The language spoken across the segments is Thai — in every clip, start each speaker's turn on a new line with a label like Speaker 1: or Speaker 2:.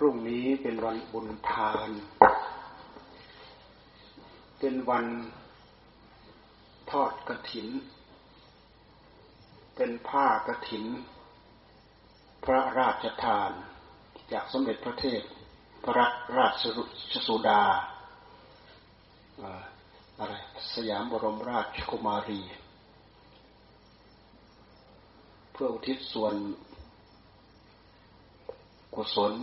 Speaker 1: พรุ่งนี้เป็นวันบุญทาน เป็นวันทอดกระถิน เป็นผ้ากระถิน พระราชทาน จากสมเด็จพระเทพพระราชสุดาอะไรสยามบรมราชกุมารี เพื่ออุทิศส่วนกุศล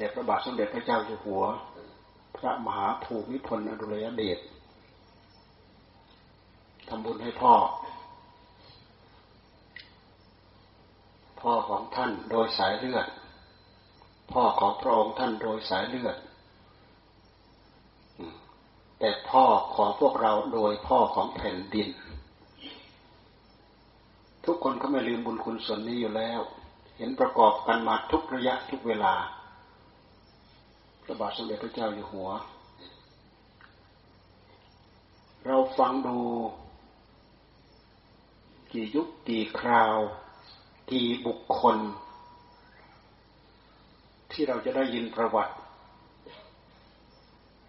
Speaker 1: แด่พระบาทสมเด็จพระเจ้าอยู่หัว พระมหาภูมิพลอดุลยเดชทำบุญให้พ่อ พ่อของท่านโดยสายเลือด พ่อของพระองค์ท่านโดยสายเลือด แต่พ่อของพวกเราโดยพ่อของแผ่นดิน ทุกคนก็ไม่ลืมบุญคุณส่วนนี้อยู่แล้ว เห็นประกอบกันมาทุกระยะทุกเวลา ระบาทสมเด็จพระเจ้าอยู่หัว เราฟังดูกี่ยุคกี่คราวกี่บุคคล ที่เราจะได้ยินประวัติ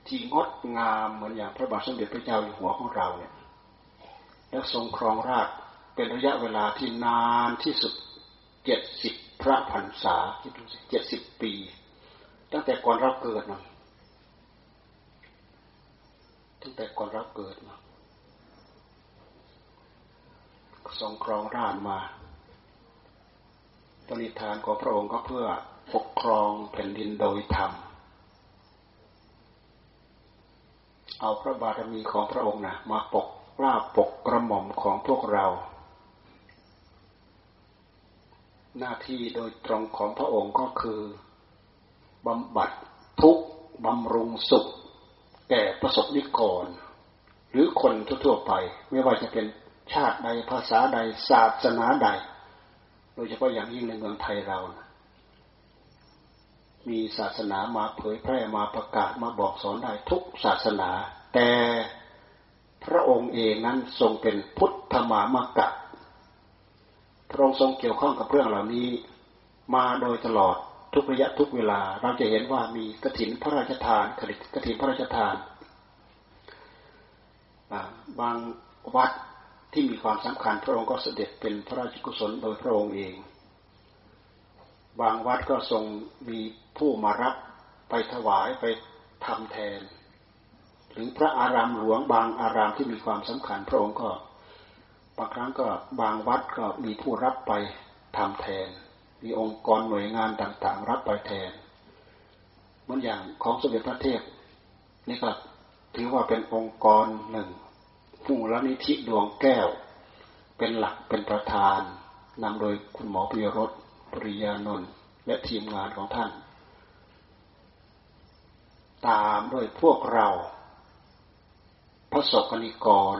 Speaker 1: ที่งดงามเหมือนอย่างพระบาทสมเด็จพระเจ้าอยู่หัวของเราเนี่ยแล้วทรงครองราชเป็นระยะเวลาที่นานที่สุดเจ็ดสิบพระพรรษาคิดดูสิเจ็ดสิบปี ตั้งแต่ก่อนเราเกิดมาตั้งแต่ก่อนเราเกิดมาทรงครองราชมาปณิธานของพระองค์ก็เพื่อปกครองแผ่นดินโดยธรรม เอาพระบารมีของพระองค์นะมาปกกล้าปกกระหม่อมของพวกเรา หน้าที่โดยตรงของพระองค์ก็คือ บำบัดทุกบำรุงสุข แก่ประสบนิกร หรือคนทั่วๆไป ไม่ว่าจะเป็นชาติใดภาษาใดศาสนาใด โดยเฉพาะอย่างยิ่งในเมืองไทยเรานะมีศาสนามาเผยแพร่มาประกาศมาบอกสอนได้ทุกศาสนา แต่พระองค์เองนั้นทรงเป็นพุทธมามกะพระองค์ทรงเกี่ยวข้องกับเรื่องเหล่านี้ มาโดยตลอด ทุกระยะทุกเวลา เราจะเห็นว่ามีกระถินพระราชทานกระถินพระราชทานบางวัดที่มีความสำคัญ พระองค์ก็เสด็จเป็นพระราชกุศลโดยพระองค์เอง บางวัดก็ทรงมีผู้มารับไปถวายไปทำแทน หรือพระอารามหลวงบางอารามที่มีความสำคัญ พระองค์ก็บางครั้งก็บางวัดก็มีผู้รับไปทำแทน มีองค์กรหน่วยงานต่าง ๆ รับไปแทนเหมือนอย่างของสมเด็จพระเทพนี่ก็ถือว่าเป็นองค์กรหนึ่งผู้ละนิธิดวงแก้ว เป็นหลักเป็นประธานนำโดยคุณหมอปิยรสปริยานนท์และทีมงานของท่าน ตามด้วยพวกเรา พระสกนิกร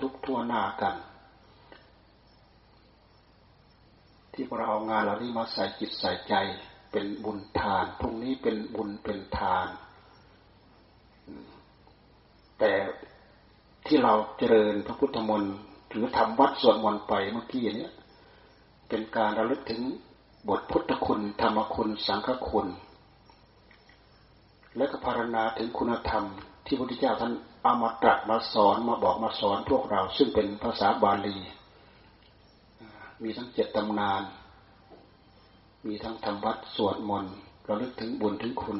Speaker 1: ทุกทั่วหน้ากัน ที่เราเอางานเหล่านี้มาใส่จิตใส่ใจเป็นบุญทานพรุ่งนี้เป็นบุญเป็นทาน แต่ที่เราเจริญพระพุทธมนต์หรือทำวัดสวดมนต์ไปเมื่อกี้นี้เป็นการระลึกถึงบทพุทธคุณธรรมคุณสังฆคุณ และก็พารณาถึงคุณธรรม ที่พระพุทธเจ้าท่านเอามาตรัสมาสอนมาบอกมาสอนพวกเราซึ่งเป็นภาษาบาลี มีทั้งเจ็ดตำนาน มีทั้งธรรมวัดสวดมนต์ระลึกถึงบุญถึงคุณ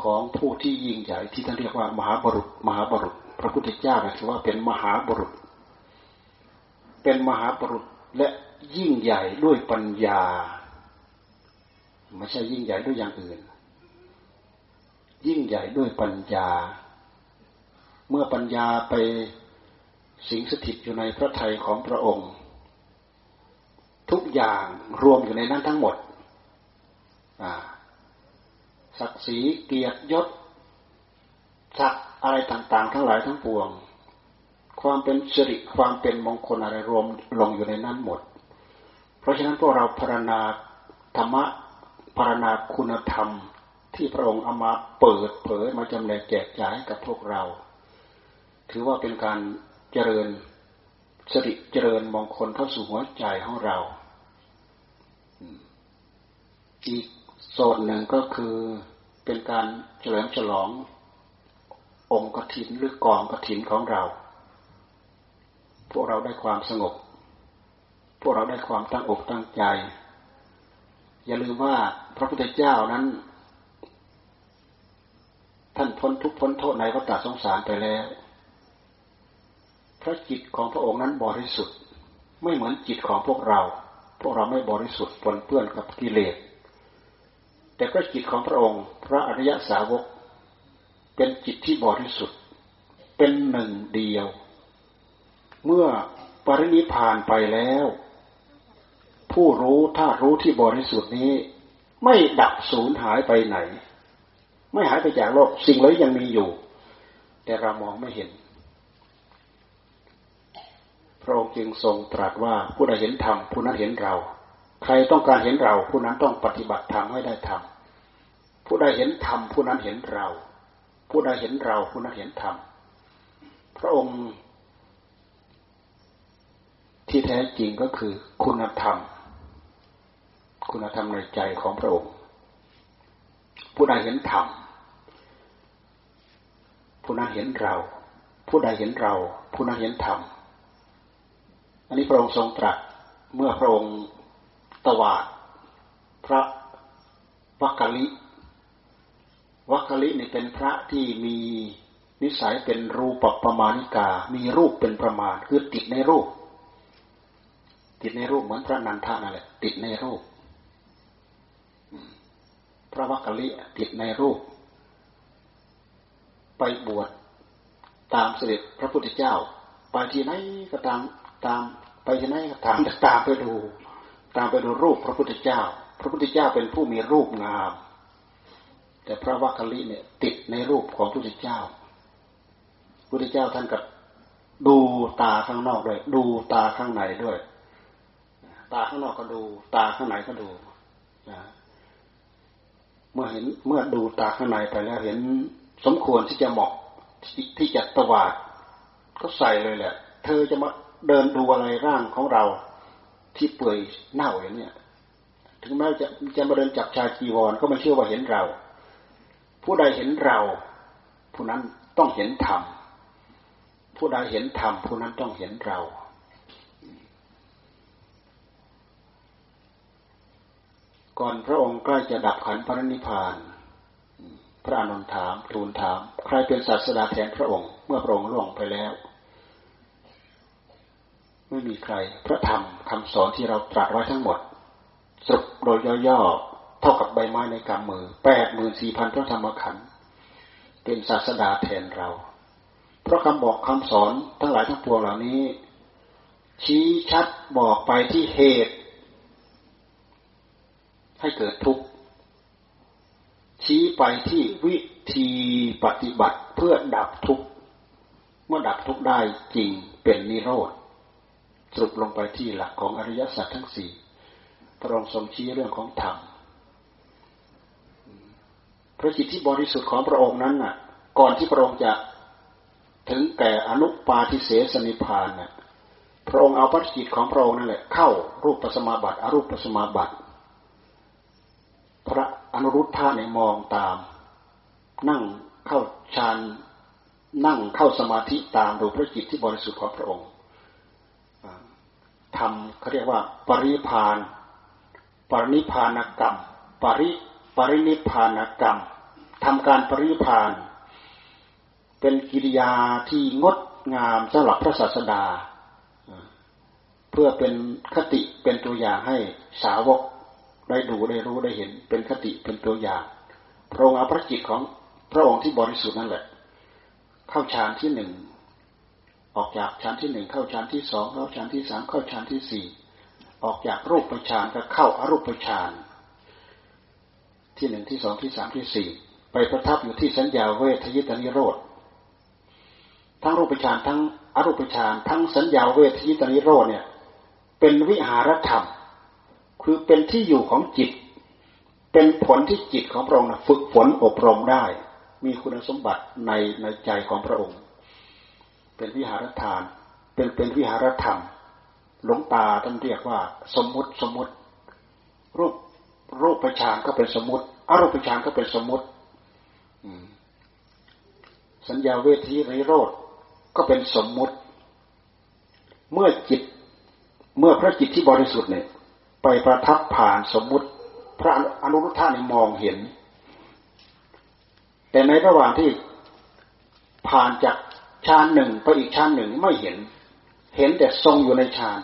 Speaker 1: ของผู้ที่ยิ่งใหญ่ที่ท่านเรียกว่ามหาบรุษ มหาบรุษ พระพุทธเจ้านะถือว่าเป็นมหาบรุษ เป็นมหาบรุษและยิ่งใหญ่ด้วยปัญญา ไม่ใช่ยิ่งใหญ่ด้วยอย่างอื่น ยิ่งใหญ่ด้วยปัญญา เมื่อปัญญาไปสิงสถิตอยู่ในพระทัยของพระองค์ ทุกอย่างรวมอยู่ในนั้นทั้งหมดศักดิ์ศรีเกียรติยศศักดิ์อะไรต่าง ๆ ทั้งหลายทั้งปวง ความเป็นสิริความเป็นมงคลอะไรรวมลงอยู่ในนั้นหมด เพราะฉะนั้นพวกเราพารณาธรรมะพารณาคุณธรรมที่พระองค์เอามาเปิดเผยมาจำแนกแจกจ่ายกับพวกเรา ถือว่าเป็นการเจริญสิริเจริญมงคลเข้าสู่หัวใจของเรา อีกโซนหนึ่งก็คือเป็นการเฉลิมฉลององค์กฐินหรือกองกฐินของเรา พวกเราได้ความสงบ พวกเราได้ความตั้งอกตั้งใจ อย่าลืมว่าพระพุทธเจ้านั้น ท่านพ้นทุกพ้นโทษในวัฏสงสารไปแล้ว พระจิตของพระองค์นั้นบริสุทธิ์ ไม่เหมือนจิตของพวกเรา พวกเราไม่บริสุทธิ์ปนเปื้อนกับกิเลส แต่พระจิตของพระองค์ พระอริยสาวก เป็นจิตที่บริสุทธิ์ เป็นหนึ่งเดียว เมื่อปรินิพานไปแล้ว ผู้รู้ถ้ารู้ที่บริสุทธิ์นี้ ไม่ดับสูญหายไปไหน ไม่หายไปจากโลกสิ่งเหล่านี้ยังมีอยู่ แต่เรามองไม่เห็นพระองค์จึงทรงตรัสว่าผู้ใดเห็นธรรมผู้นั้นเห็นเรา ใครต้องการเห็นเราผู้นั้นต้องปฏิบัติธรรมให้ได้ธรรมผู้ใดเห็นธรรมผู้นั้นเห็นเรา ผู้ใดเห็นเราผู้นั้นเห็นธรรมพระองค์ ที่แท้จริงก็คือคุณธรรม คุณธรรมในใจของพระองค์ ผู้ใดเห็นธรรมผู้นั้นเห็นเรา ผู้ใดเห็นเรา ผู้นั้นเห็นธรรมอันนี้พระองค์ทรงตรัสเมื่อพระองค์ ตวาดพระวักกะลิวัคคลินี่เป็นพระที่มีนิสัยเป็นรูปประมาณิกา มีรูปเป็นประมาณ คือติดในรูป ติดในรูปเหมือนพระนันทานั่นแหละ ติดในรูป พระวัคคลิติดในรูป ไปบวชตามเสด็จพระพุทธเจ้า ไปที่ไหนก็ตามตาม ไปที่ไหนก็ตามตามไปดู ตามไปดูรูปพระพุทธเจ้า พระพุทธเจ้าเป็นผู้มีรูปงาม แต่พระวัคคลิเนี่ยติดในรูปของพระพุทธเจ้าพระพุทธเจ้าท่านกับดูตาข้างนอกด้วย ดูตาข้างในด้วย ตาข้างนอกก็ดู ตาข้างในก็ดูเมื่อเห็นเมื่อดูตาข้างในไปแล้วเห็นสมควรที่จะเหมาะที่จะตวาดก็ใส่เลยแหละ เธอจะมาเดินดูอะไรร่างของเรา ที่เปื่อยเน่าอย่างเนี้ยถึงแม้จะจะมาเดินจับชาจีวรก็ไม่เชื่อว่าเห็นเรา ผู้ใดเห็นเรา ผู้นั้นต้องเห็นธรรมผู้ใดเห็นธรรมผู้นั้นต้องเห็นเราก่อนพระองค์ใกล้จะดับขันพระนิพพาน พระอนุนถามทูลถาม ใครเป็นศาสดาแทนพระองค์ เมื่อพระองค์ล่วงไปแล้ว ไม่มีใคร พระธรรมคำสอนที่เราตรัสไว้ทั้งหมด สรุปโดยย่อๆ เท่ากับใบไม้ในกำมือแปดหมื่นสี่พันพระธรรมขันธ์เป็นศาสดาแทนเรา เพราะคำบอกคำสอนทั้งหลายทั้งปวงเหล่านี้ ชี้ชัดบอกไปที่เหตุ ให้เกิดทุกข์ชี้ไปที่วิธีปฏิบัติเพื่อดับทุกข์เมื่อดับทุกข์ได้จริงเป็นนิโรธ สรุปลงไปที่หลักของอริยสัจทั้งสี่พระองค์ทรงชี้เรื่องของธรรมพระจิตที่บริสุทธิ์ของพระองค์นั้นน่ะ ก่อนที่พระองค์จะถึงแก่อนุปาทิเสสนิพานน่ะพระองค์เอาพระจิตของพระองค์นั่นแหละเข้ารูปปัสมาบัติอรูปปัสมาบัติ พระอนุรุทธะในมองตาม นั่งเข้าฌานนั่งเข้าสมาธิตามดูพระจิตที่บริสุทธิ์ของพระองค์ ทำเขาเรียกว่า ปริพาน ปรินิพานกรรม ปริปรินิพานกรรมทำการปรินิพาน เป็นกิริยาที่งดงามสำหรับพระศาสดา เพื่อเป็นคติเป็นตัวอย่างให้สาวกได้ดูได้รู้ได้เห็น เป็นคติเป็นตัวอย่างพระองค์เอาพระจิตของพระองค์ที่บริสุทธิ์นั่นแหละ เข้าฌานที่หนึ่ง ออกจากฌานที่หนึ่งเข้าฌานที่สองเข้าฌานที่สามเข้าฌานที่สี่ออกจากรูปฌานก็เข้าอารูปฌานที่หนึ่งที่สองที่สามที่สี่ไปประทับอยู่ที่สัญญาเวทยิตานิโรธทั้งรูปฌานทั้งอรูปฌานทั้งสัญญาเวทยิตานิโรธเนี่ย เป็นวิหารธรรม คือเป็นที่อยู่ของจิต เป็นผลที่จิตของพระองค์ฝึกฝนอบรมได้ มีคุณสมบัติในในใจของพระองค์ เป็นวิหารทาน เป็นเป็นวิหารธรรม หลวงตาท่านเรียกว่า สมมุติสมมุติ รูปรูปฌานก็เป็นสมมติอรูปฌานก็เป็นสมมติสัญญาเวทีไรโรธก็เป็นสมมุติ เมื่อจิต เมื่อพระจิตที่บริสุทธิ์เนี่ย ไปประทับผ่านสมมุติ พระอนุรุทธานี่มองเห็น แต่ในระหว่างที่ผ่านจาก ฌานหนึ่งไปอีกฌานหนึ่งไม่เห็น เห็นแต่ทรงอยู่ในฌาน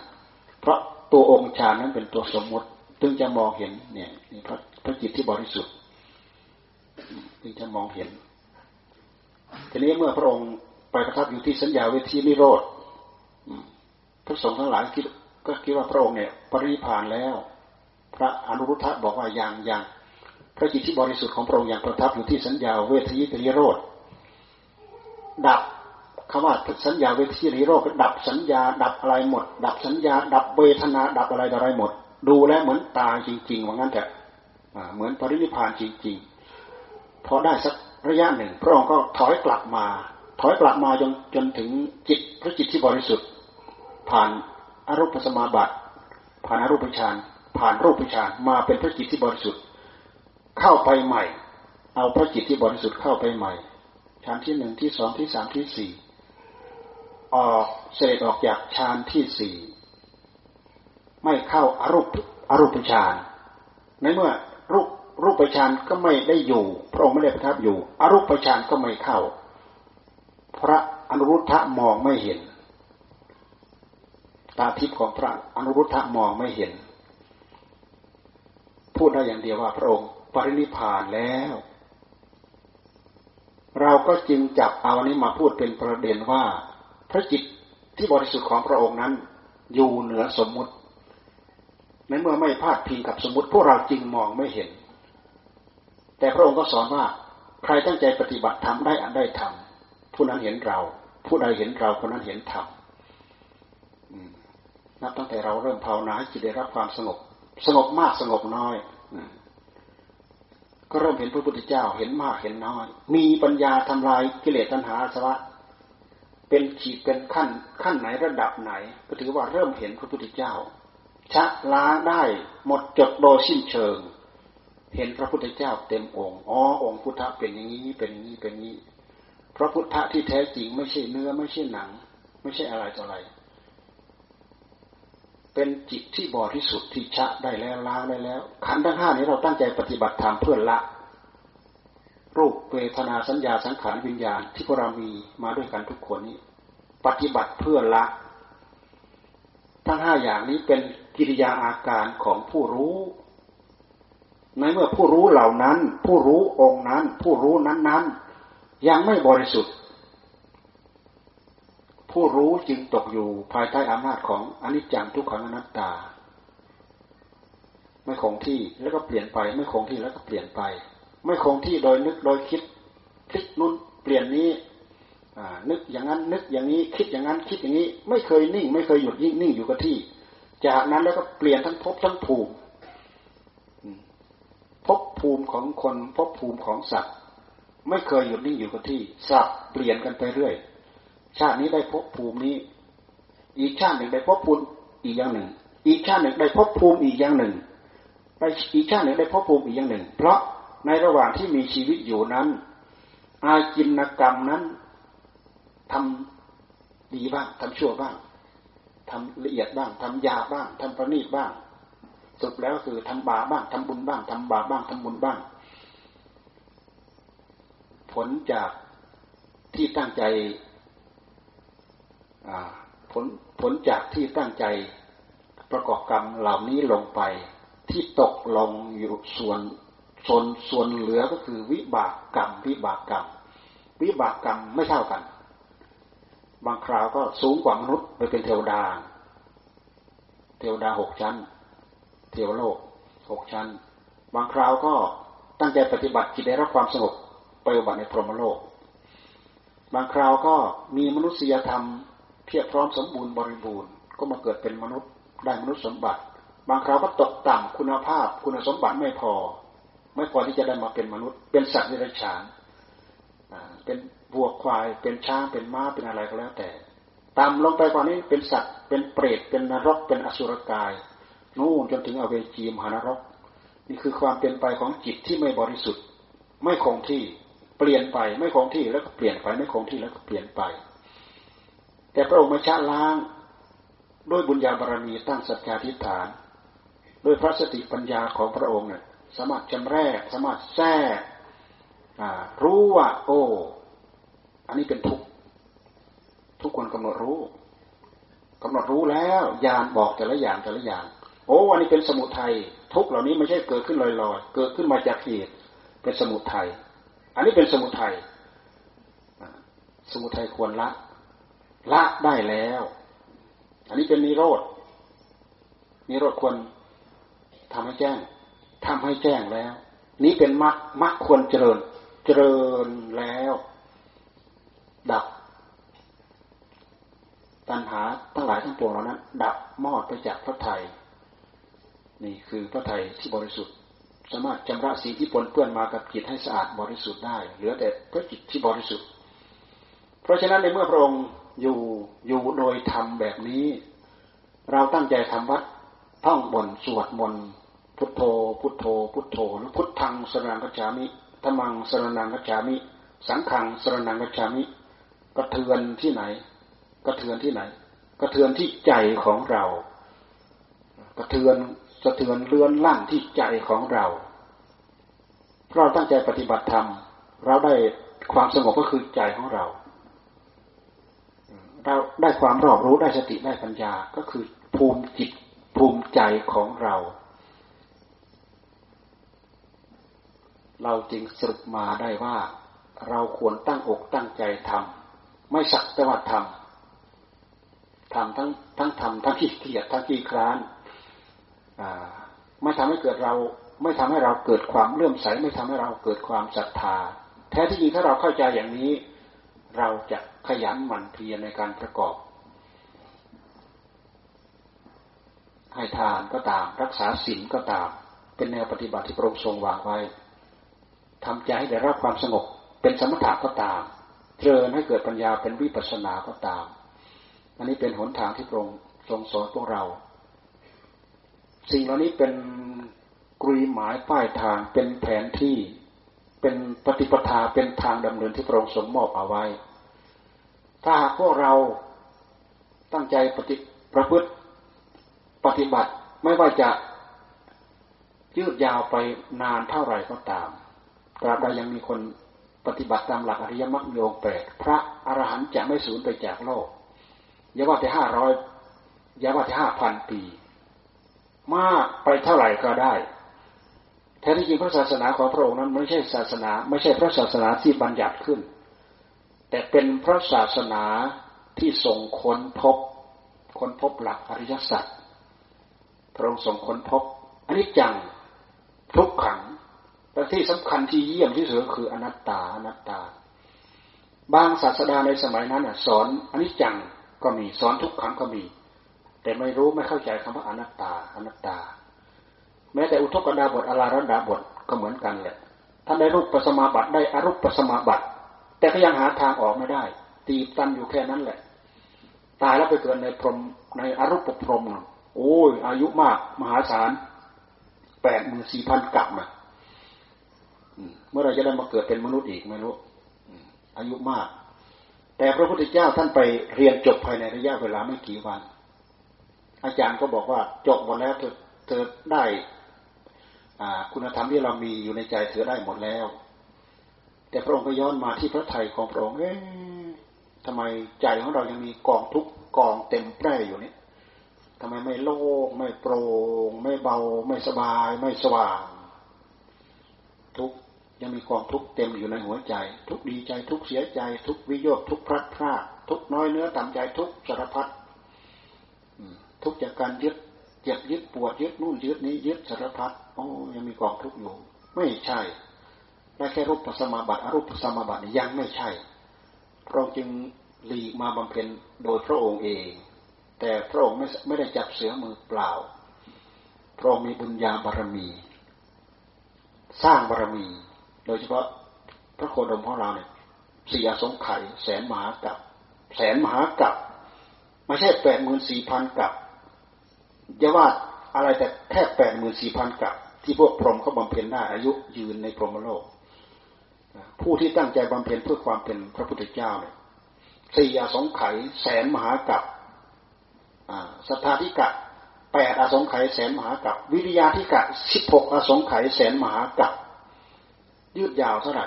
Speaker 1: เพราะตัวองค์ฌานนั้นเป็นตัวสมมติจึงจะมองเห็นเนี่ยนี่พระพระจิตที่บริสุทธิ์จึงจะมองเห็น ทีนี้เมื่อพระองค์ไปประทับอยู่ที่สัญญาเวทีนิโรธพระสงฆ์ทั้งหลายคิดก็คิดว่าพระองค์เนี่ย ปริพานแล้ว พระอนุรุทธะบอกว่ายังยังพระจิตที่บริสุทธิ์ของพระองค์ยังประทับอยู่ที่สัญญาเวทีนิโรธดับ คำว่าสัญญาเวทีนิโรธดับสัญญา ดับอะไรหมด ดับสัญญา ดับเวทนา ดับอะไรอะไรหมด ดูแลเหมือนตายจริงๆว่างั้นแต่เหมือนปรินิพานจริงๆพอได้สักระยะหนึ่ง พระองค์ก็ถอยกลับมา ถอยกลับมาจนจนถึงจิตพระจิตที่บริสุทธิ์ ผ่านอรูปสมาบัติผ่านอรูปฌานผ่านรูปฌานมาเป็นพระจิตที่บริสุทธิ์ เข้าไปใหม่ เอาพระจิตที่บริสุทธิ์เข้าไปใหม่ฌานที่หนึ่งที่สองที่สามที่สี่ ออกเสด็จออกจากฌานที่สี่ไม่เข้าอารูปอรูปฌานในเมื่อรูปรูปฌานก็ไม่ได้อยู่ พระองค์ไม่ได้ประทับอยู่อรูปฌานก็ไม่เข้า พระอนุรุทธะมองไม่เห็น ตาทิพย์ของพระอนุรุทธะมองไม่เห็น พูดได้อย่างเดียวว่าพระองค์ปรินิพานแล้ว เราก็จึงจับเอานี้มาพูดเป็นประเด็นว่า พระจิตที่บริสุทธิ์ของพระองค์นั้น อยู่เหนือสมมุติในเมื่อไม่พาดพิงกับสมมติพวกเราจึงมองไม่เห็น แต่พระองค์ก็สอนว่าใครตั้งใจปฏิบัติทำได้อันได้ทำผู้นั้นเห็นเรา ผู้ใดเห็นเราคนนั้นเห็นธรรมนับตั้งแต่เราเริ่มภาวนาให้จิตได้รับความสงบ สงบมากสงบน้อยก็เริ่มเห็นพระพุทธเจ้าเห็นมากเห็นน้อย มีปัญญาทำลายกิเลสตัณหาสวะ เป็นขีดเป็นขั้นขั้นไหนระดับไหน ก็ถือว่าเริ่มเห็นพระพุทธเจ้า ชะล้างได้หมดจดโดยสิ้นเชิง เห็นพระพุทธเจ้าเต็มองค์อ๋อองค์พุทธะเป็นอย่างนี้เป็นอย่างนี้เป็นนี้พระพุทธะที่แท้จริงไม่ใช่เนื้อไม่ใช่หนัง ไม่ใช่อะไรต่ออะไร เป็นจิตที่บริสุทธิ์ที่ชะได้แล้วล้างได้แล้วขันธ์ทั้งห้านี้เราตั้งใจปฏิบัติธรรมเพื่อละ รูปเวทนาสัญญาสังขารวิญญาณ ที่พวกเรามีมาด้วยกันทุกคนนี้ ปฏิบัติเพื่อละ ทั้งห้าอย่างนี้เป็นกิริยาอาการของผู้รู้ ในเมื่อผู้รู้เหล่านั้น ผู้รู้องค์นั้น ผู้รู้นั้นๆ ยังไม่บริสุทธิ์ ผู้รู้จึงตกอยู่ภายใต้อำนาจของอนิจจังทุกขังอนัตตา ไม่คงที่แล้วก็เปลี่ยนไป ไม่คงที่แล้วก็เปลี่ยนไป ไม่คงที่โดยนึกโดยคิด คิดนู้นเปลี่ยนนี้นึกอย่างนั้นนึกอย่างนี้ คิดอย่างนั้นคิดอย่างนี้ ไม่เคยนิ่ง ไม่เคยหยุดยิ่งนิ่งอยู่กับที่ จากนั้นแล้วก็เปลี่ยนทั้งภพทั้งภูมิภพภูมิของคนภพภูมิของสัตว์ ไม่เคยหยุดนิ่งอยู่กับที่สับเปลี่ยนกันไปเรื่อย ชาตินี้ได้พบภูมินี้ อีกชาติหนึ่งได้พบภูมิอีกอย่างหนึ่ง อีกชาติหนึ่งได้พบภูมิอีกอย่างหนึ่งไปอีกชาติหนึ่งได้พบภูมิอีกอย่างหนึ่ง เพราะ ในระหว่างที่มีชีวิตอยู่นั้น อาจินกรรมนั้นทำดีบ้างทำชั่วบ้างทำละเอียดบ้างทำยาบ้างทำประณีตบ้างสุดแล้วคือทำบาบ้างทำบุญบ้างทำบาบ้างทำบุญบ้าง ผลจากที่ตั้งใจผลผลจากที่ตั้งใจประกอบกรรมเหล่านี้ลงไป ที่ตกลงอยู่ส่วน ส่วนส่วนเหลือก็คือวิบากกรรม วิบากกรรม วิบากกรรมไม่เท่ากัน บางคราวก็สูงกว่ามนุษย์ไปเป็นเทวดา เทวดาหกชั้น เทวโลกหกชั้น บางคราวก็ตั้งใจปฏิบัติจิตได้รับความสงบไปอุบัติในพรหมโลก บางคราวก็มีมนุษยธรรมเพียบพร้อมสมบูรณ์บริบูรณ์ก็มาเกิดเป็นมนุษย์ได้มนุษย์สมบัติ บางคราวก็ตกต่ำคุณภาพคุณสมบัติไม่พอ ไม่พอที่จะได้มาเป็นมนุษย์ เป็นสัตว์ในรัจฉานเป็นวัวควายเป็นช้างเป็นม้าเป็นอะไรก็แล้วแต่ต่ำลงไปกว่านี้เป็นสัตว์เป็นเปรตเป็นนรกเป็นอสุรกายนู่นจนถึงอเวจีมหานรก นี่คือความเปลี่ยนไปของจิตที่ไม่บริสุทธิ์ ไม่คงที่เปลี่ยนไปไม่คงที่แล้วก็เปลี่ยนไปไม่คงที่แล้วก็เปลี่ยนไป แต่พระองค์มาชะล้างด้วยบุญญาบารมีตั้งสัจจาธิฐาน ด้วยพระสติปัญญาของพระองค์เนี่ย สามารถจำแรก สามารถแทรกรู้ว่าโอ้อันนี้เป็นทุกทุกคนกำหนดรู้กำหนดรู้แล้วยานบอกแต่ละอย่างแต่ละอย่าง โอ้อันนี้เป็นสมุทัยทุกเหล่านี้ไม่ใช่เกิดขึ้นลอยๆ เกิดขึ้นมาจากเหตุเป็นสมุทัยอันนี้เป็นสมุทัยสมุทัยควรละ ละได้แล้ว อันนี้เป็นนิโรธนิโรธควรทำให้แจ้ง ทำให้แจ้งแล้ว นี้เป็นมรรคมรรคควรเจริญ เจริญแล้ว ดับ ตัณหาทั้งหลายทั้งปวงเหล่านั้น ดับมอดไปจากพระไทยนี่คือพระไทยที่บริสุทธิ์ สามารถชำระสิ่งที่ปนเปื้อนมากับจิตให้สะอาดบริสุทธิ์ได้ เหลือแต่พระจิตที่บริสุทธิ์ เพราะฉะนั้นในเมื่อพระองค์อยู่อยู่โดยธรรมแบบนี้ เราตั้งใจทำวัดท่องบนสวดมนต์ พุทโธ พุทโธ พุทโธหรือพุทธังสรนังกัจฉามิธรรมังสรนังกัจฉามิ สังขังสรนังกัจฉามิ กระเทือนที่ไหน กระเทือนที่ไหน กระเทือนที่ใจของเรา กระเทือนสะเทือนเลื่อนลั่นที่ใจของเราเราตั้งใจปฏิบัติธรรม เราได้ความสงบก็คือใจของเรา เราได้ความรอบรู้ได้สติได้ปัญญาก็คือภูมิจิตภูมิใจของเรา เราจึงสรุปมาได้ว่า เราควรตั้งอกตั้งใจทำไม่สักแต่ว่าทำทำทั้งทั้งทำทั้งขี้เกียจทั้งขี้คร้านไม่ทำให้เกิดเราไม่ทำให้เราเกิดความเลื่อมใสไม่ทำให้เราเกิดความศรัทธา แท้ที่จริงถ้าเราเข้าใจอย่างนี้ เราจะขยันหมั่นเพียรในการประกอบ ให้ทานก็ตาม รักษาศีลก็ตาม เป็นแนวปฏิบัติที่พระองค์ทรงวางไว้ ทำใจให้ได้รับความสงบ เป็นสมถะก็ตามเจริญให้เกิดปัญญาเป็นวิปัสสนาก็ตาม อันนี้เป็นหนทางที่พระองค์ทรงสอนพวกเรา สิ่งเหล่านี้เป็นกรุยหมายป้ายทางเป็นแผนที่เป็นปฏิปทาเป็นทางดำเนินที่พระองค์ทรงมอบเอาไว้ ถ้าหากพวกเราตั้งใจปฏิประพฤติปฏิบัติไม่ว่าจะยืดยาวไปนานเท่าไหร่ก็ตาม ตราบใดยังมีคนปฏิบัติตามหลักอริยมรรคโยงแปดพระอรหันต์จะไม่สูญไปจากโลกอย่าว่าแต่ห้าร้อยอย่าว่าแต่ห้าพันปี มากไปเท่าไหร่ก็ได้แท้ที่จริงพระศาสนาของพระองค์นั้นไม่ใช่ศาสนา ไม่ใช่พระศาสนาที่บัญญัติขึ้น แต่เป็นพระศาสนาที่ทรงค้นพบค้นพบหลักอริยสัจพระองค์ทรงค้นพบอันนี้จังทุกขัง แต่ที่สำคัญที่เยี่ยมที่สุดก็คืออนัตตาอนัตตา บางศาสดาในสมัยนั้นสอนอันนี้จังก็มีสอนทุกขังก็มี แต่ไม่รู้ไม่เข้าใจคำว่าอนัตตาอนัตตา แม้แต่อุทกดาบทอาราดาบทก็เหมือนกันแหละท่านได้รูปปัสมาบัติได้อรูปปัสมาบัติ แต่ก็ยังหาทางออกไม่ได้ ตีตันอยู่แค่นั้นแหละ ตายแล้วไปเกิดในพรมในอรูปพรมโอ้ยอายุมากมหาศาลแปดหมื่นสี่พันกลับมา เมื่อไราจะได้มาเกิดเป็นมนุษย์อีกไม่รู้อายุมาก แต่พระพุทธเจ้าท่านไปเรียนจบภายในระยะเวลาไม่กี่วัน อาจารย์ก็บอกว่าจบหมดแล้วเธอเธอได้คุณธรรมที่เรามีอยู่ในใจเธอได้หมดแล้ว แต่พระองค์ก็ย้อนมาที่พระไทยของพระองค์เอ๊ะทำไมใจของเรายังมีกองทุกกองเต็มแปร่อยู่เนี่ยทำไมไม่โล่งไม่โปร่งไม่เบา ไม่สบาย ไม่สว่าง ทุก ยังมีความทุกข์เต็มอยู่ในหัวใจ ทุกดีใจทุกเสียใจ ทุกวิโยคทุกพลัดพรากทุกน้อยเนื้อต่ำใจทุกสารพัดทุกจากการยึดเจ็บยึดปวดยึดนู่นยึดนี้ยึดสารพัดโอ้ยังมีกองทุกข์อยู่ ไม่ใช่ได้แค่รูปปัสมาบัติอรูปปัสมาบัติยังไม่ใช่พระองค์จึงหลีกมาบำเพ็ญโดยพระองค์เอง แต่พระองค์ไม่ไม่ได้จับเสือมือเปล่าพระองค์มีบุญญาบารมี สร้างบารมี โดยเฉพาะพระโคดมของเราเนี่ยสี่อสงไขยแสนมหากับแสนมหากับไม่ใช่แปดหมื่นสี่พันกับอย่าว่าอะไรแต่แค่แปดหมื่นสี่พันกับ ที่พวกพรหมเขาบำเพ็ญได้อายุยืนในพรหมโลก ผู้ที่ตั้งใจบำเพ็ญเพื่อความเป็นพระพุทธเจ้าเนี่ยสี่อสงไขยแสนมหากับสัทธาธิกะแปดอสงไขยแสนมหากับวิริยาธิกะสิบหกอสงไขยแสนมหากับ ยืดยาวเท่าไหร่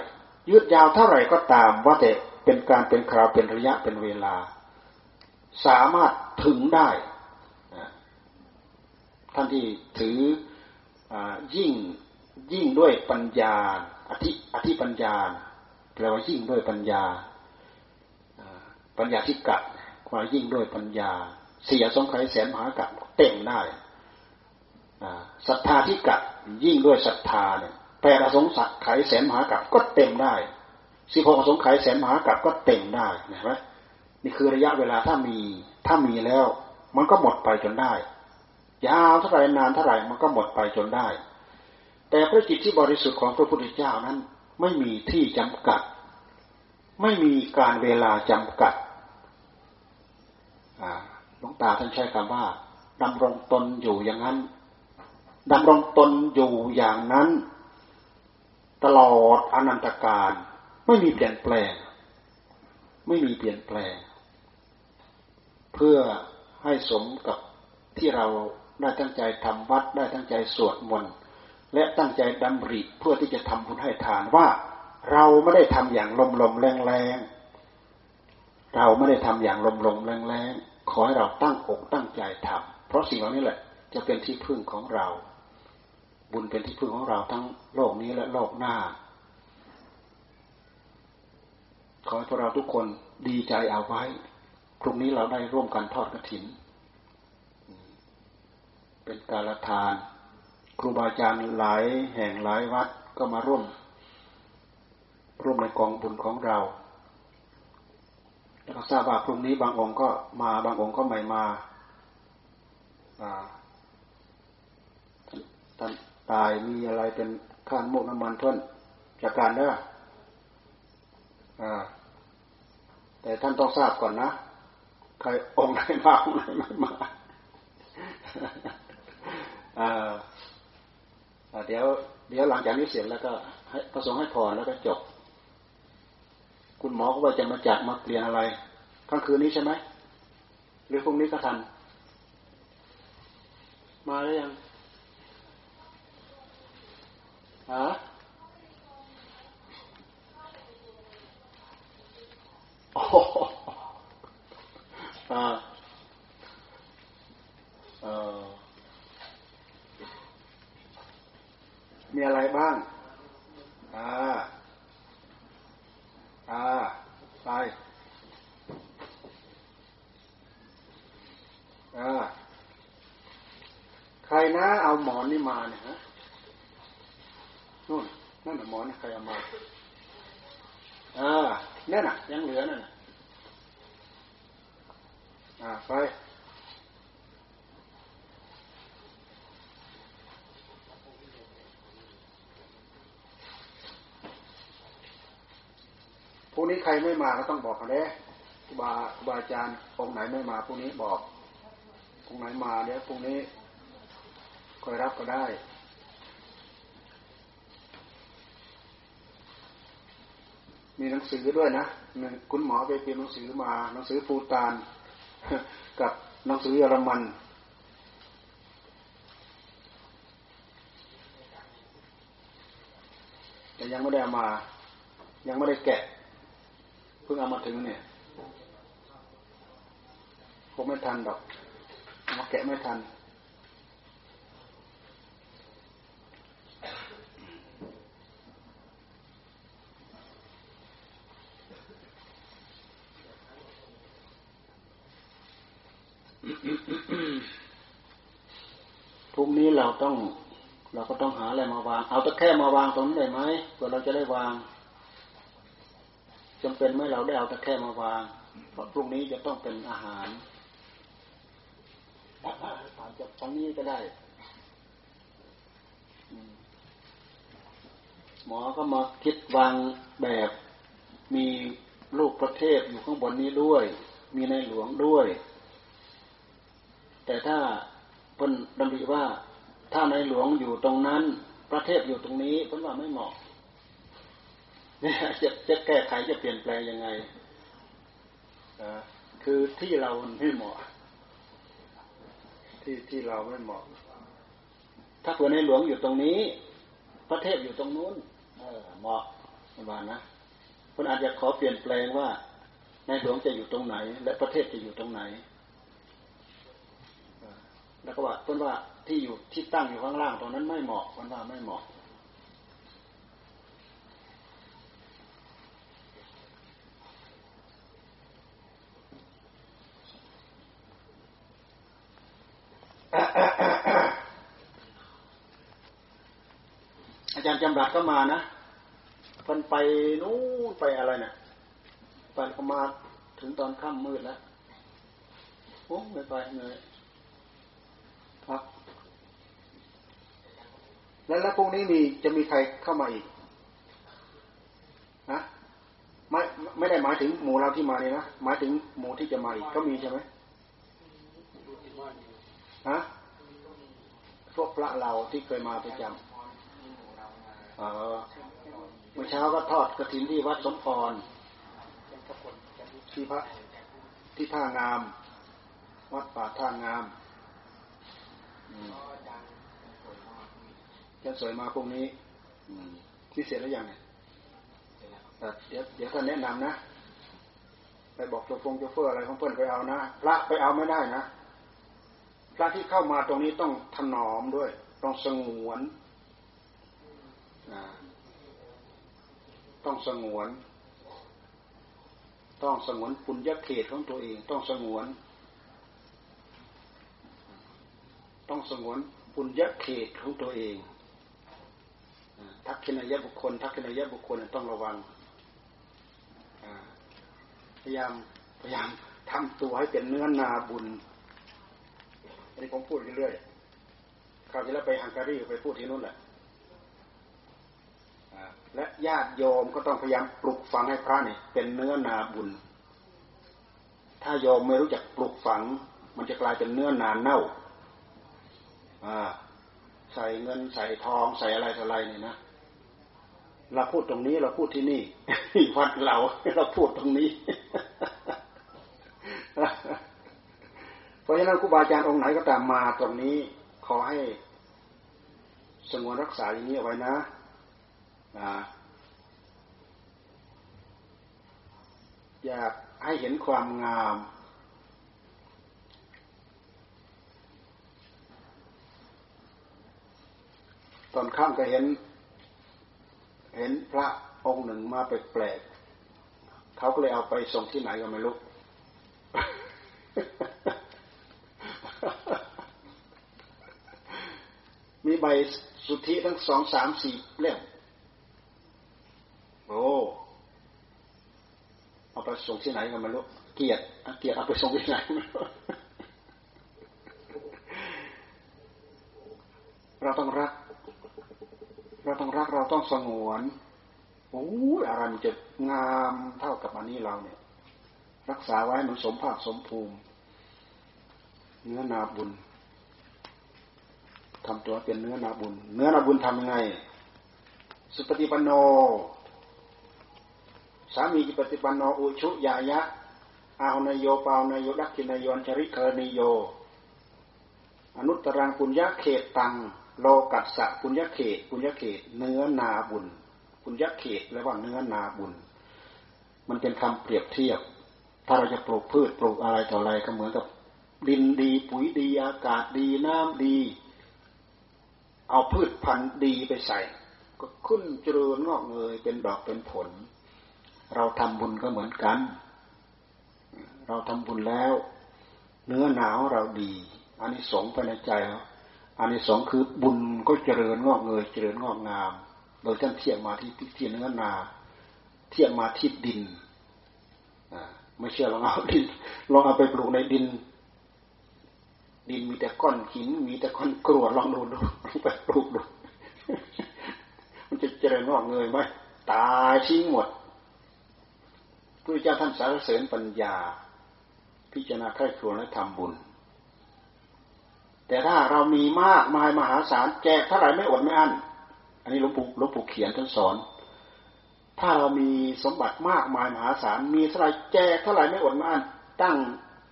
Speaker 1: ยืดยาวเท่าไหร่ก็ตามว่าแต่เป็นการเป็นคราวเป็นระยะเป็นเวลา สามารถถึงได้ท่านที่ถือยิ่งยิ่งด้วยปัญญาอธิอธิปัญญาแปลว่ายิ่งด้วยปัญญาปัญญาที่กัดความยิ่งด้วยปัญญา เสียสงไขยแสนมหากับเต็มได้ศรัทธาที่กัดยิ่งด้วยศรัทธาเนี่ย แปดอสงไขยแสนมหากับก็เต็มได้สิบหกอสงไขยแสนมหากับก็เต็มได้เห็นไหมนี่คือระยะเวลาถ้ามีถ้ามีแล้ว มันก็หมดไปจนได้ ยาวเท่าไหร่นานเท่าไหร่มันก็หมดไปจนได้ แต่พระจิตที่บริสุทธิ์ของพระพุทธเจ้านั้น ไม่มีที่จำกัด ไม่มีการเวลาจำกัดหลวงตาท่านใช้คำว่าดำรงตนอยู่อย่างนั้นดำรงตนอยู่อย่างนั้น ตลอดอนันตการ ไม่มีเปลี่ยนแปลง ไม่มีเปลี่ยนแปลง เพื่อให้สมกับที่เราได้ตั้งใจทำวัดได้ตั้งใจสวดมนต์และตั้งใจดำริเพื่อที่จะทำบุญให้ทานว่า เราไม่ได้ทำอย่างลมลมแรงแรงเราไม่ได้ทำอย่างลมลมแรงแรงขอให้เราตั้งอกตั้งใจทำเพราะสิ่งเหล่านี้แหละ จะเป็นที่พึ่งของเรา บุญเป็นที่พึ่งของเราทั้งโลกนี้และโลกหน้า ขอให้พวกเราทุกคนดีใจเอาไว้ พรุ่งนี้เราได้ร่วมกันทอดกระถิน เป็นการละทาน ครูบาอาจารย์หลายแห่งหลายวัดก็มาร่วม ร่วมในกองบุญของเรา แล้วก็ทราบว่าพรุ่งนี้บางองค์ก็มาบางองค์ก็ไม่มาท่าน ตายมีอะไรเป็นข้านมุกน้ำมันเพื่อนจากการเด้อแต่ท่านต้องทราบก่อนนะ ใครองค์ไหนมาองค์ไหนไม่มาเดี๋ยว เดี๋ยวหลังจากนี้เสร็จแล้วก็ให้ประสงค์ให้พรแล้วก็จบ คุณหมอก็ว่าจะมาจัดมาเปลี่ยนอะไรกลางคืนนี้ใช่ไหมหรือพรุ่งนี้ก็ทัน มาแล้วยัง ฮะโอ้อ่าเออมีอะไรบ้าง อ่า อ่า ไปอ่า ใครนะเอาหมอนนี่มาเนี่ยฮะ นู่นนั่นหมอนใครเอามาอ่านั่นน่ะ ยังเหลือนั่นน่ะอ่าไปพรุ่งนี้ใครไม่มาก็ต้องบอกกันเลยบาบาอาจารย์องค์ไหนไม่มาพรุ่งนี้บอกองค์ไหนมาเดี๋ยวพรุ่งนี้คอยรับก็ได้ มีหนังสือด้วยนะคุณหมอไปเปียนหนังสือมาหนังสือฟูตานกับหนังสือเยอรมันแต่ยังไม่ได้มา ยังไม่ได้แกะ เพิ่งเอามาถึงเนี่ยคงไม่ทันดอกมาแกะไม่ทัน พรุ่งนี้เราต้อง เราก็ต้องหาอะไรมาวาง เอาตะแค่มาวางตรงนี้ได้ไหมเพื่อเราจะได้วางจำเป็นไหมเราได้เอาตะแค่มาวาง เพราะพรุ่งนี้จะต้องเป็นอาหารอาจจะตรงนี้ก็ได้หมอก็มาคิดวางแบบมีลูกประเทศอยู่ข้างบนนี้ด้วย มีในหลวงด้วย แต่ถ้าพนดำริว่าถ้าในหลวงอยู่ตรงนั้น ประเทศอยู่ตรงนี้พราะว่าไม่เหมาะเนี่ยจะจะแก้ไขจะเปลี่ยนแปลงยังไงคือที่เราไม่เหมาะ ที่ที่เราไม่เหมาะ ถ้าเผื่อในหลวงอยู่ตรงนี้ ประเทศอยู่ตรงนู้นเออเหมาะประมาณนะคุณอาจจะขอเปลี่ยนแปลงว่า ในหลวงจะอยู่ตรงไหน และประเทศจะอยู่ตรงไหน แล้วก็ว่าเพื่อนว่าที่อยู่ที่ตั้งอยู่ข้างล่างตรงนั้นไม่เหมาะเพื่อนว่าไม่เหมาะอาจารย์จำรัดก็มานะเพิ่นไปนู้นไปอะไรเนี่ยไปก็มาถึงตอนค่ำมืดแล้วโอ้ไม่ไปเหนื่อยพัก แล้วแล้วพรุ่งนี้มีจะมีใครเข้ามาอีกนะไม่ไม่ได้หมายถึงหมู่เราที่มาเนี่ยนะหมายถึงหมู่ที่จะมาอีกก็มีใช่ไหมฮะพวกพระเราที่เคยมาประจำเมื่อเช้าก็ทอดกระถินที่วัดสมพรที่พระที่ท่างาม วัดป่าท่างาม จะสวยมาพรุ่งนี้ที่เสร็จแล้วยังเนี่ยเดี๋ยวเดี๋ยวท่านแนะนำนะไปบอกโจฟงโจเฟอร์อะไรของเพื่อนไปเอานะพระไปเอาไม่ได้นะพระที่เข้ามาตรงนี้ต้องถนอมด้วย ต้องสงวนต้องสงวน ต้องสงวนปุญญเขตของตัวเอง ต้องสงวน ต้องสงวนปุญญเขตของตัวเอง ทักษิณายบุคคล ทักษิณายบุคคลต้องระวังพยายามพยายามทำตัวให้เป็นเนื้อนาบุญอันนี้ผมพูดเรื่อยๆคราวที่แล้วไปฮังการีไปพูดที่นู่นแหละและญาติโยมก็ต้องพยายามปลุกฝังให้พระเนี่ยเป็นเนื้อนาบุญ ถ้าโยมไม่รู้จักปลุกฝัง มันจะกลายเป็นเนื้อนาเน่า ใส่เงินใส่ทองใส่อะไรต่ออะไรเนี่ยนะเราพูดตรงนี้เราพูดที่นี่วัดเราเราพูดตรงนี้เพราะฉะนั้นครูบาอาจารย์องค์ไหนก็ตามมาตรงนี้ขอให้สงวนรักษาอย่างนี้เอาไว้นะนะอยากให้เห็นความงาม ต อนข้ามก็เห็น เห็นพระองค์หนึ่งมาแปลกๆเขาก็เลยเอาไปส่งที่ไหนก็ไม่รู้มีใบสุทธิทั้งสองสามสี่เล่มโอ้เอาไปส่งที่ไหนกันมาลูกเกียรติเกียรติเอาไปส่งที่ไหนเราต้องรัก เราต้องรักเราต้อง สงวนโอ้ยอะไรมันจะงามเท่ากับอันนี้เราเนี่ย รักษาไว้มันสมภาคสมภูมิ เนื้อนาบุญทำตัวเป็นเนื้อนาบุญ เนื้อนาบุญทำยังไง สุปฏิปันโน สามีจิปฏิปันโนอุชุยายะอานโยปาวนโยดักกินโยนชริเคนิโย อนุตตรังปุญญาเขตตัง โลกัสสะปุญญเขตปุญญเขตเนื้อนาบุญปุญญเขตแปลว่าเนื้อนาบุญ มันเป็นคำเปรียบเทียบ ถ้าเราจะปลูกพืชปลูกอะไรต่ออะไรก็เหมือนกับ ดินดี ปุ๋ยดีอากาศดีน้ำดี เอาพืชพันธุ์ดีไปใส่ ก็ขึ้นเจริญงอกเงยเป็นดอกเป็นผล เราทำบุญก็เหมือนกัน เราทำบุญแล้ว เนื้อหนาวเราดีอันนี้สงไปในใจเรา อันนี้สองคือบุญก็เจริญงอกเงยเจริญงอกงาม โดยท่านเทียบมาที่ที่เนื้อนาเทียบมาที่ดินไม่เชื่อลองเอาดินลองเอาไปปลูกในดิน ดินมีแต่ก้อนหิน มีแต่ก้อนกรวดลองดูดูไปปลูกดูมันจะเจริญงอกเงยไหมตายชิ้งหมดพุทธเจ้าท่านสารเสริญปัญญา พิจารณาใคร่ครวญและทำบุญ แต่ถ้าเรามีมากมายมหาศาลแจกเท่าไหร่ไม่อดไม่อั้นนนี้หลวงปู่หลวงปู่เขียนท่านสอน ถ้าเรามีสมบัติมากมายมหาศาลมีเท่าไรแจกเท่าไรไม่อดไม่อั้นตั้ง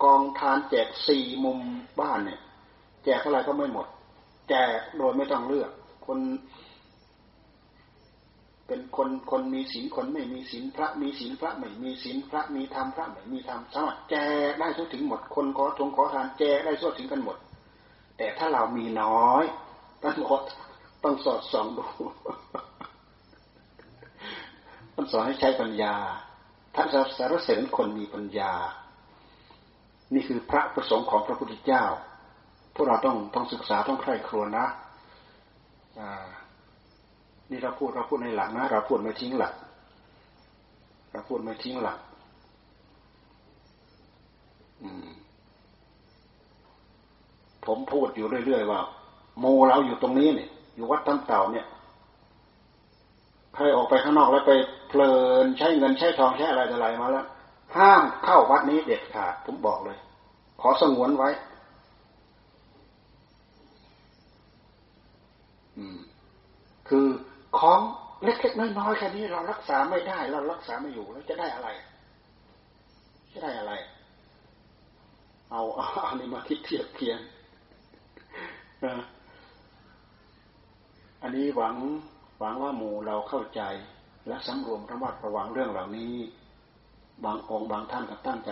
Speaker 1: กองทานแจกสี่มุมบ้านเนี่ย แจกเท่าไรก็ไม่หมด แจกโดยไม่ต้องเลือก คน เป็นคนคนมีศีลคนไม่มีศีลพระมีศีลพระไม่มีศีลพระมีธรรมพระไม่มีธรรมสามารถแจกได้ทั่วถึงหมด คนขอทงขอทานแจกได้ทั่วถึงกันหมด แต่ถ้าเรามีน้อยต้องขอต้องสอดส่องดูท่านสอนให้ใช้ปัญญาท่านสารเสริญคนมีปัญญา นี่คือพระประสงค์ของพระพุทธเจ้า พวกเราต้องต้องศึกษาต้องใคร่ครวญนะนี่เราพูดเราพูดในหลังนะ เราพูดไม่ทิ้งหลัก เราพูดไม่ทิ้งหลัก ผมพูดอยู่เรื่อยๆว่าโมเราอยู่ตรงนี้เนี่ยอยู่วัดตั้งเต่าเนี่ยใครออกไปข้างนอกแล้วไปเพลินใช้เงินใช้ทองใช้อะไรอะไรมาแล้วห้ามเข้าวัดนี้เด็ดขาดผมบอกเลย ขอสงวนไว้ อืม คือของเล็กๆน้อยๆแค่นี้เรารักษาไม่ได้ เรารักษาไม่อยู่แล้วจะได้อะไร จะได้อะไร เอาเอานี่มาคิดเทียบเคียง อันนี้หวังหวังว่าหมู่เราเข้าใจ และสำรวมระมัดระวังเรื่องเหล่านี้ บางองค์บางท่านก็ตั้งใจ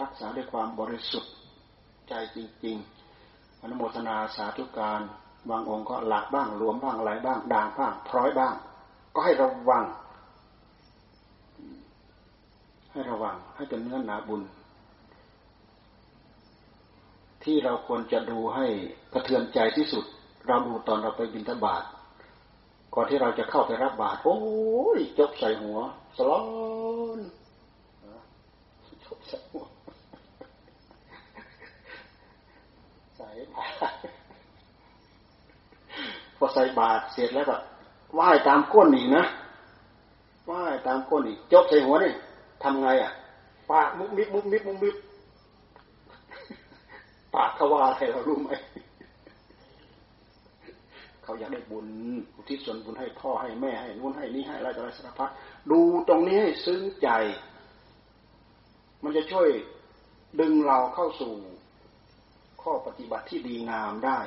Speaker 1: รักษาด้วยความบริสุทธิ์ใจจริง ๆอนุโมทนาสาธุการบางองค์ก็หลักบ้างรวมบ้างอะไรบ้างด่างบ้างพร้อยบ้าง ก็ให้ระวัง ให้ระวังให้เป็นเนื้อหนาบุญ ที่เราควรจะดูให้กระเทือนใจที่สุด เราดูตอนเราไปบินทบาทก่อนที่เราจะเข้าไปรับบาตรโอ้ยจบใส่หัวสลอนจบใส่หัวใส่บาตรพอใส่บาตรเสร็จแล้วก็ไหว้ตามก้นอีกนะไหว้ตามก้นอีกจบใส่หัวนี่ทำไงอะปากมุกมิบมุกมิบมุกมิบ ปากเขาว่าอะไรเรารู้ไหมเขาอยากได้บุญอุทิศส่วนบุญให้พ่อให้แม่ให้นู้นให้นี้ให้อะไรต่ออะไรสารพัดดูตรงนี้ให้ซึ้งใจ มันจะช่วยดึงเราเข้าสู่ข้อปฏิบัติที่ดีงามได้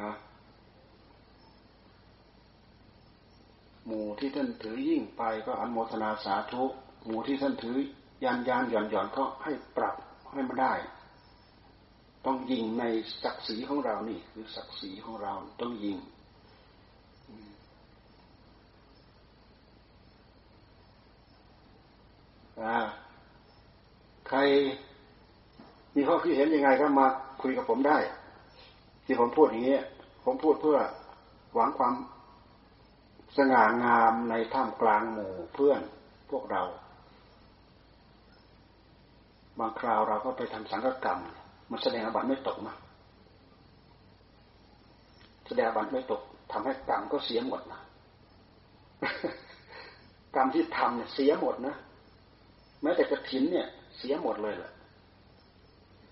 Speaker 1: นะหมู่ที่ท่านถือยิ่งไปก็อนโมทนาสาธุ หมู่ที่ท่านถือยันยานหย่อนหย่อนก็ให้ปรับให้มันได้ ต้องยิงในศักดิ์ศรีของเรานี่คือศักดิ์ศรีของเราต้องยิงใครมีข้อคิดเห็นยังไงก็มาคุยกับผมได้ ที่ผมพูดอย่างนี้ผมพูดเพื่อหวังความสง่างามในท่ามกลางหมู่เพื่อนพวกเรา บางคราวเราก็ไปทำสังฆกรรม มันแสดงอาบัติไม่ตกนะแสดงอาบัติไม่ตกทำให้กรรมก็เสียหมดนะกรรมที่ทำเนี่ยเสียหมดนะแม้แต่กระถินเนี่ย เสียหมดเลยแหละ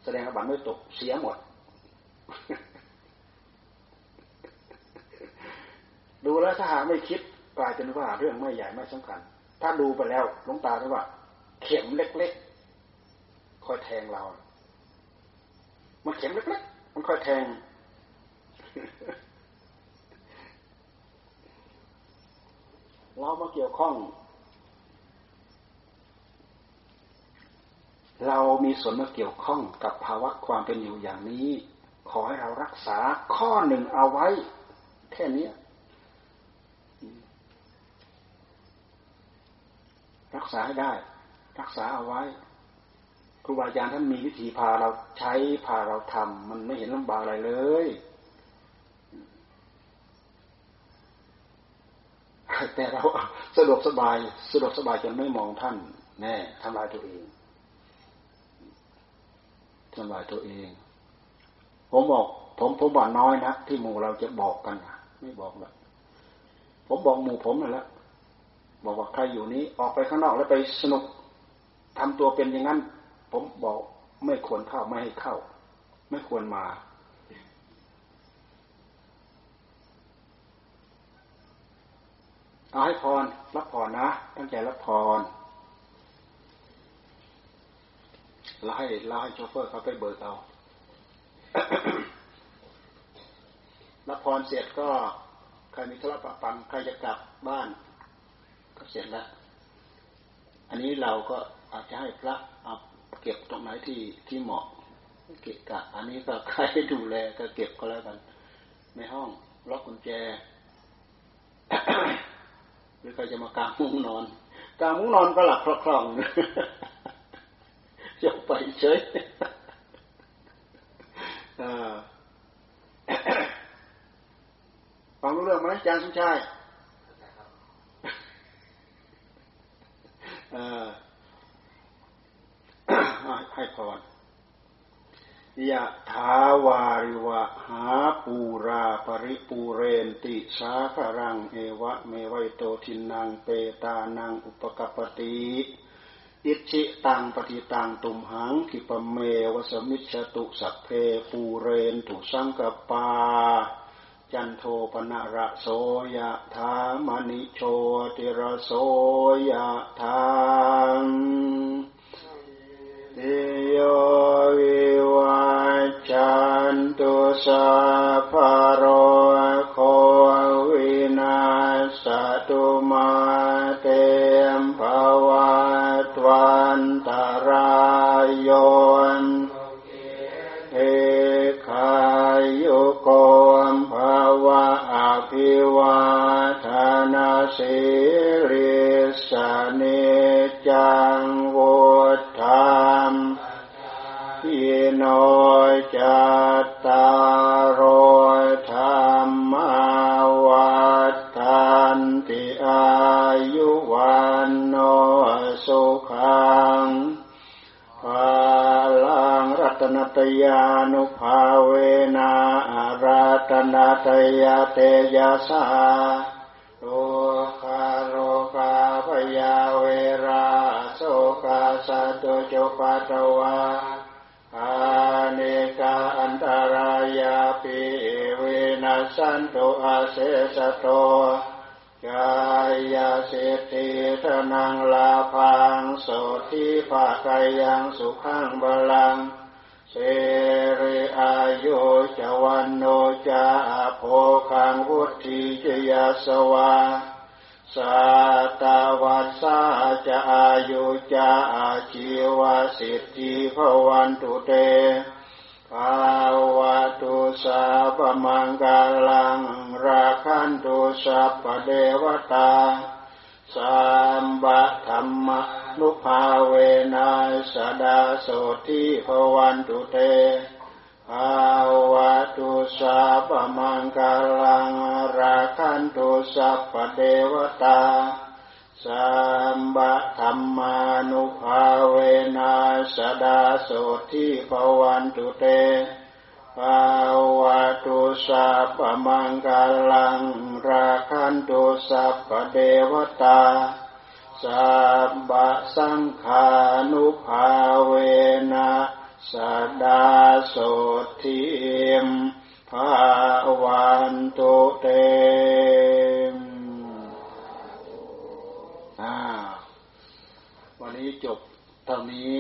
Speaker 1: แสดงอาบัติไม่ตก เสียหมด ดูแล้วถ้าหาไม่คิดกลายเป็นว่าเรื่องไม่ใหญ่ไม่สำคัญ ถ้าดูไปแล้วลงตาได้ว่า เข็มเล็กๆคอยแทงเรา มันเข็มเล็กๆมันค่อยแทง เรามาเกี่ยวข้อง เรามีส่วนมาเกี่ยวข้องกับภาวะความเป็นอยู่อย่างนี้ ขอให้เรารักษาข้อหนึ่งเอาไว้ แค่นี้รักษาให้ได้ รักษาเอาไว้ รูบาอาจารย์ท่านมีวิธีพาเราใช้พาเราทำมันไม่เห็นลำบากอะไรเลยแต่เราสะดวกสบายสะดวกสบายจนไม่มองท่าน แน่ทำลายตัวเองทำลายตัวเอง ผมบอก ผมผมบอกน้อยนะที่หมู่เราจะบอกกันไม่บอกหรอกผมบอกหมู่ผมนั่นแหละบอกว่าใครอยู่นี้ออกไปข้างนอกแล้วไปสนุกทำตัวเป็นอย่างนั้น ผมบอกไม่ควรเข้าไม่ให้เข้า ไม่ควรมา เอาให้พรรับพรนะ ตั้งใจรับพรแล้วให้แล้วให้โชเฟอร์เขาไปเบิกเอารับพรเสร็จก็ใครมีธุระปะปังใครจะกลับบ้าน ก็เสร็จแล้ว อันนี้เราก็อาจจะให้พระเอา เก็บตรงไหนที่ที่เหมาะเกะกะ อันนี้ก็ใครดูแลก็เก็บก็แล้วกัน ในห้องล็อกกุญแจหรือใครจะมากางมุ้งนอน กางมุ้งนอนก็หลับคล่องๆจะไปเฉยฟังรู้เรื่องไหมอาจารย์สุชายอ่า ให้พรยะถาวาริวะหาปูรา ปะริปูเรนติสาคะรังเอวะเมวะ อิโตทินนังเปตานังอุปะกัปปะติอิจฉิตังปัตถิตังตุมหัง ขิปปะเมวะ สะมิชฌะตุสัพเพปูเรนตุสังกัปปา จันโทปัณณะระโสยะถา มะณิโชติระโสยะถาม โยวิวัจจันตุสัพพโรโควินาสตุมา รัตนตยานุภาเวนะรัตนาตยาเตยาสาโลคาโลกาพยาเวราโสกาสตุจปัตวาอาเนกาอันตรายาปิเวนัสันตุอาเสสโตกายาสิทธิธนังลาพังโสทิภาคายังสุขังบาลัง เสริอายุจวันโนจาโภคังวุติจยาสวาสาตาวัสสาจะอายุจะอาชีวสิทธิภวันตุเตภาวะตุสาปมังกาลังราคันตุสัพเดวตาสัมบะธรรม นุภาเวนัสดาโสทิภวันตุเตภาวะตุสาปมังกาลังราคันตุสัพเดวตาสัมบะธรรมานุภาเวนัสดาโสทิภวันตุเตภาวะตุสัพมังกาลังราคันตุสัพเดวตา สัพพะสังขานุภาเวนะสดาโสทิมภาวันตุเตวันนี้จบเท่านี้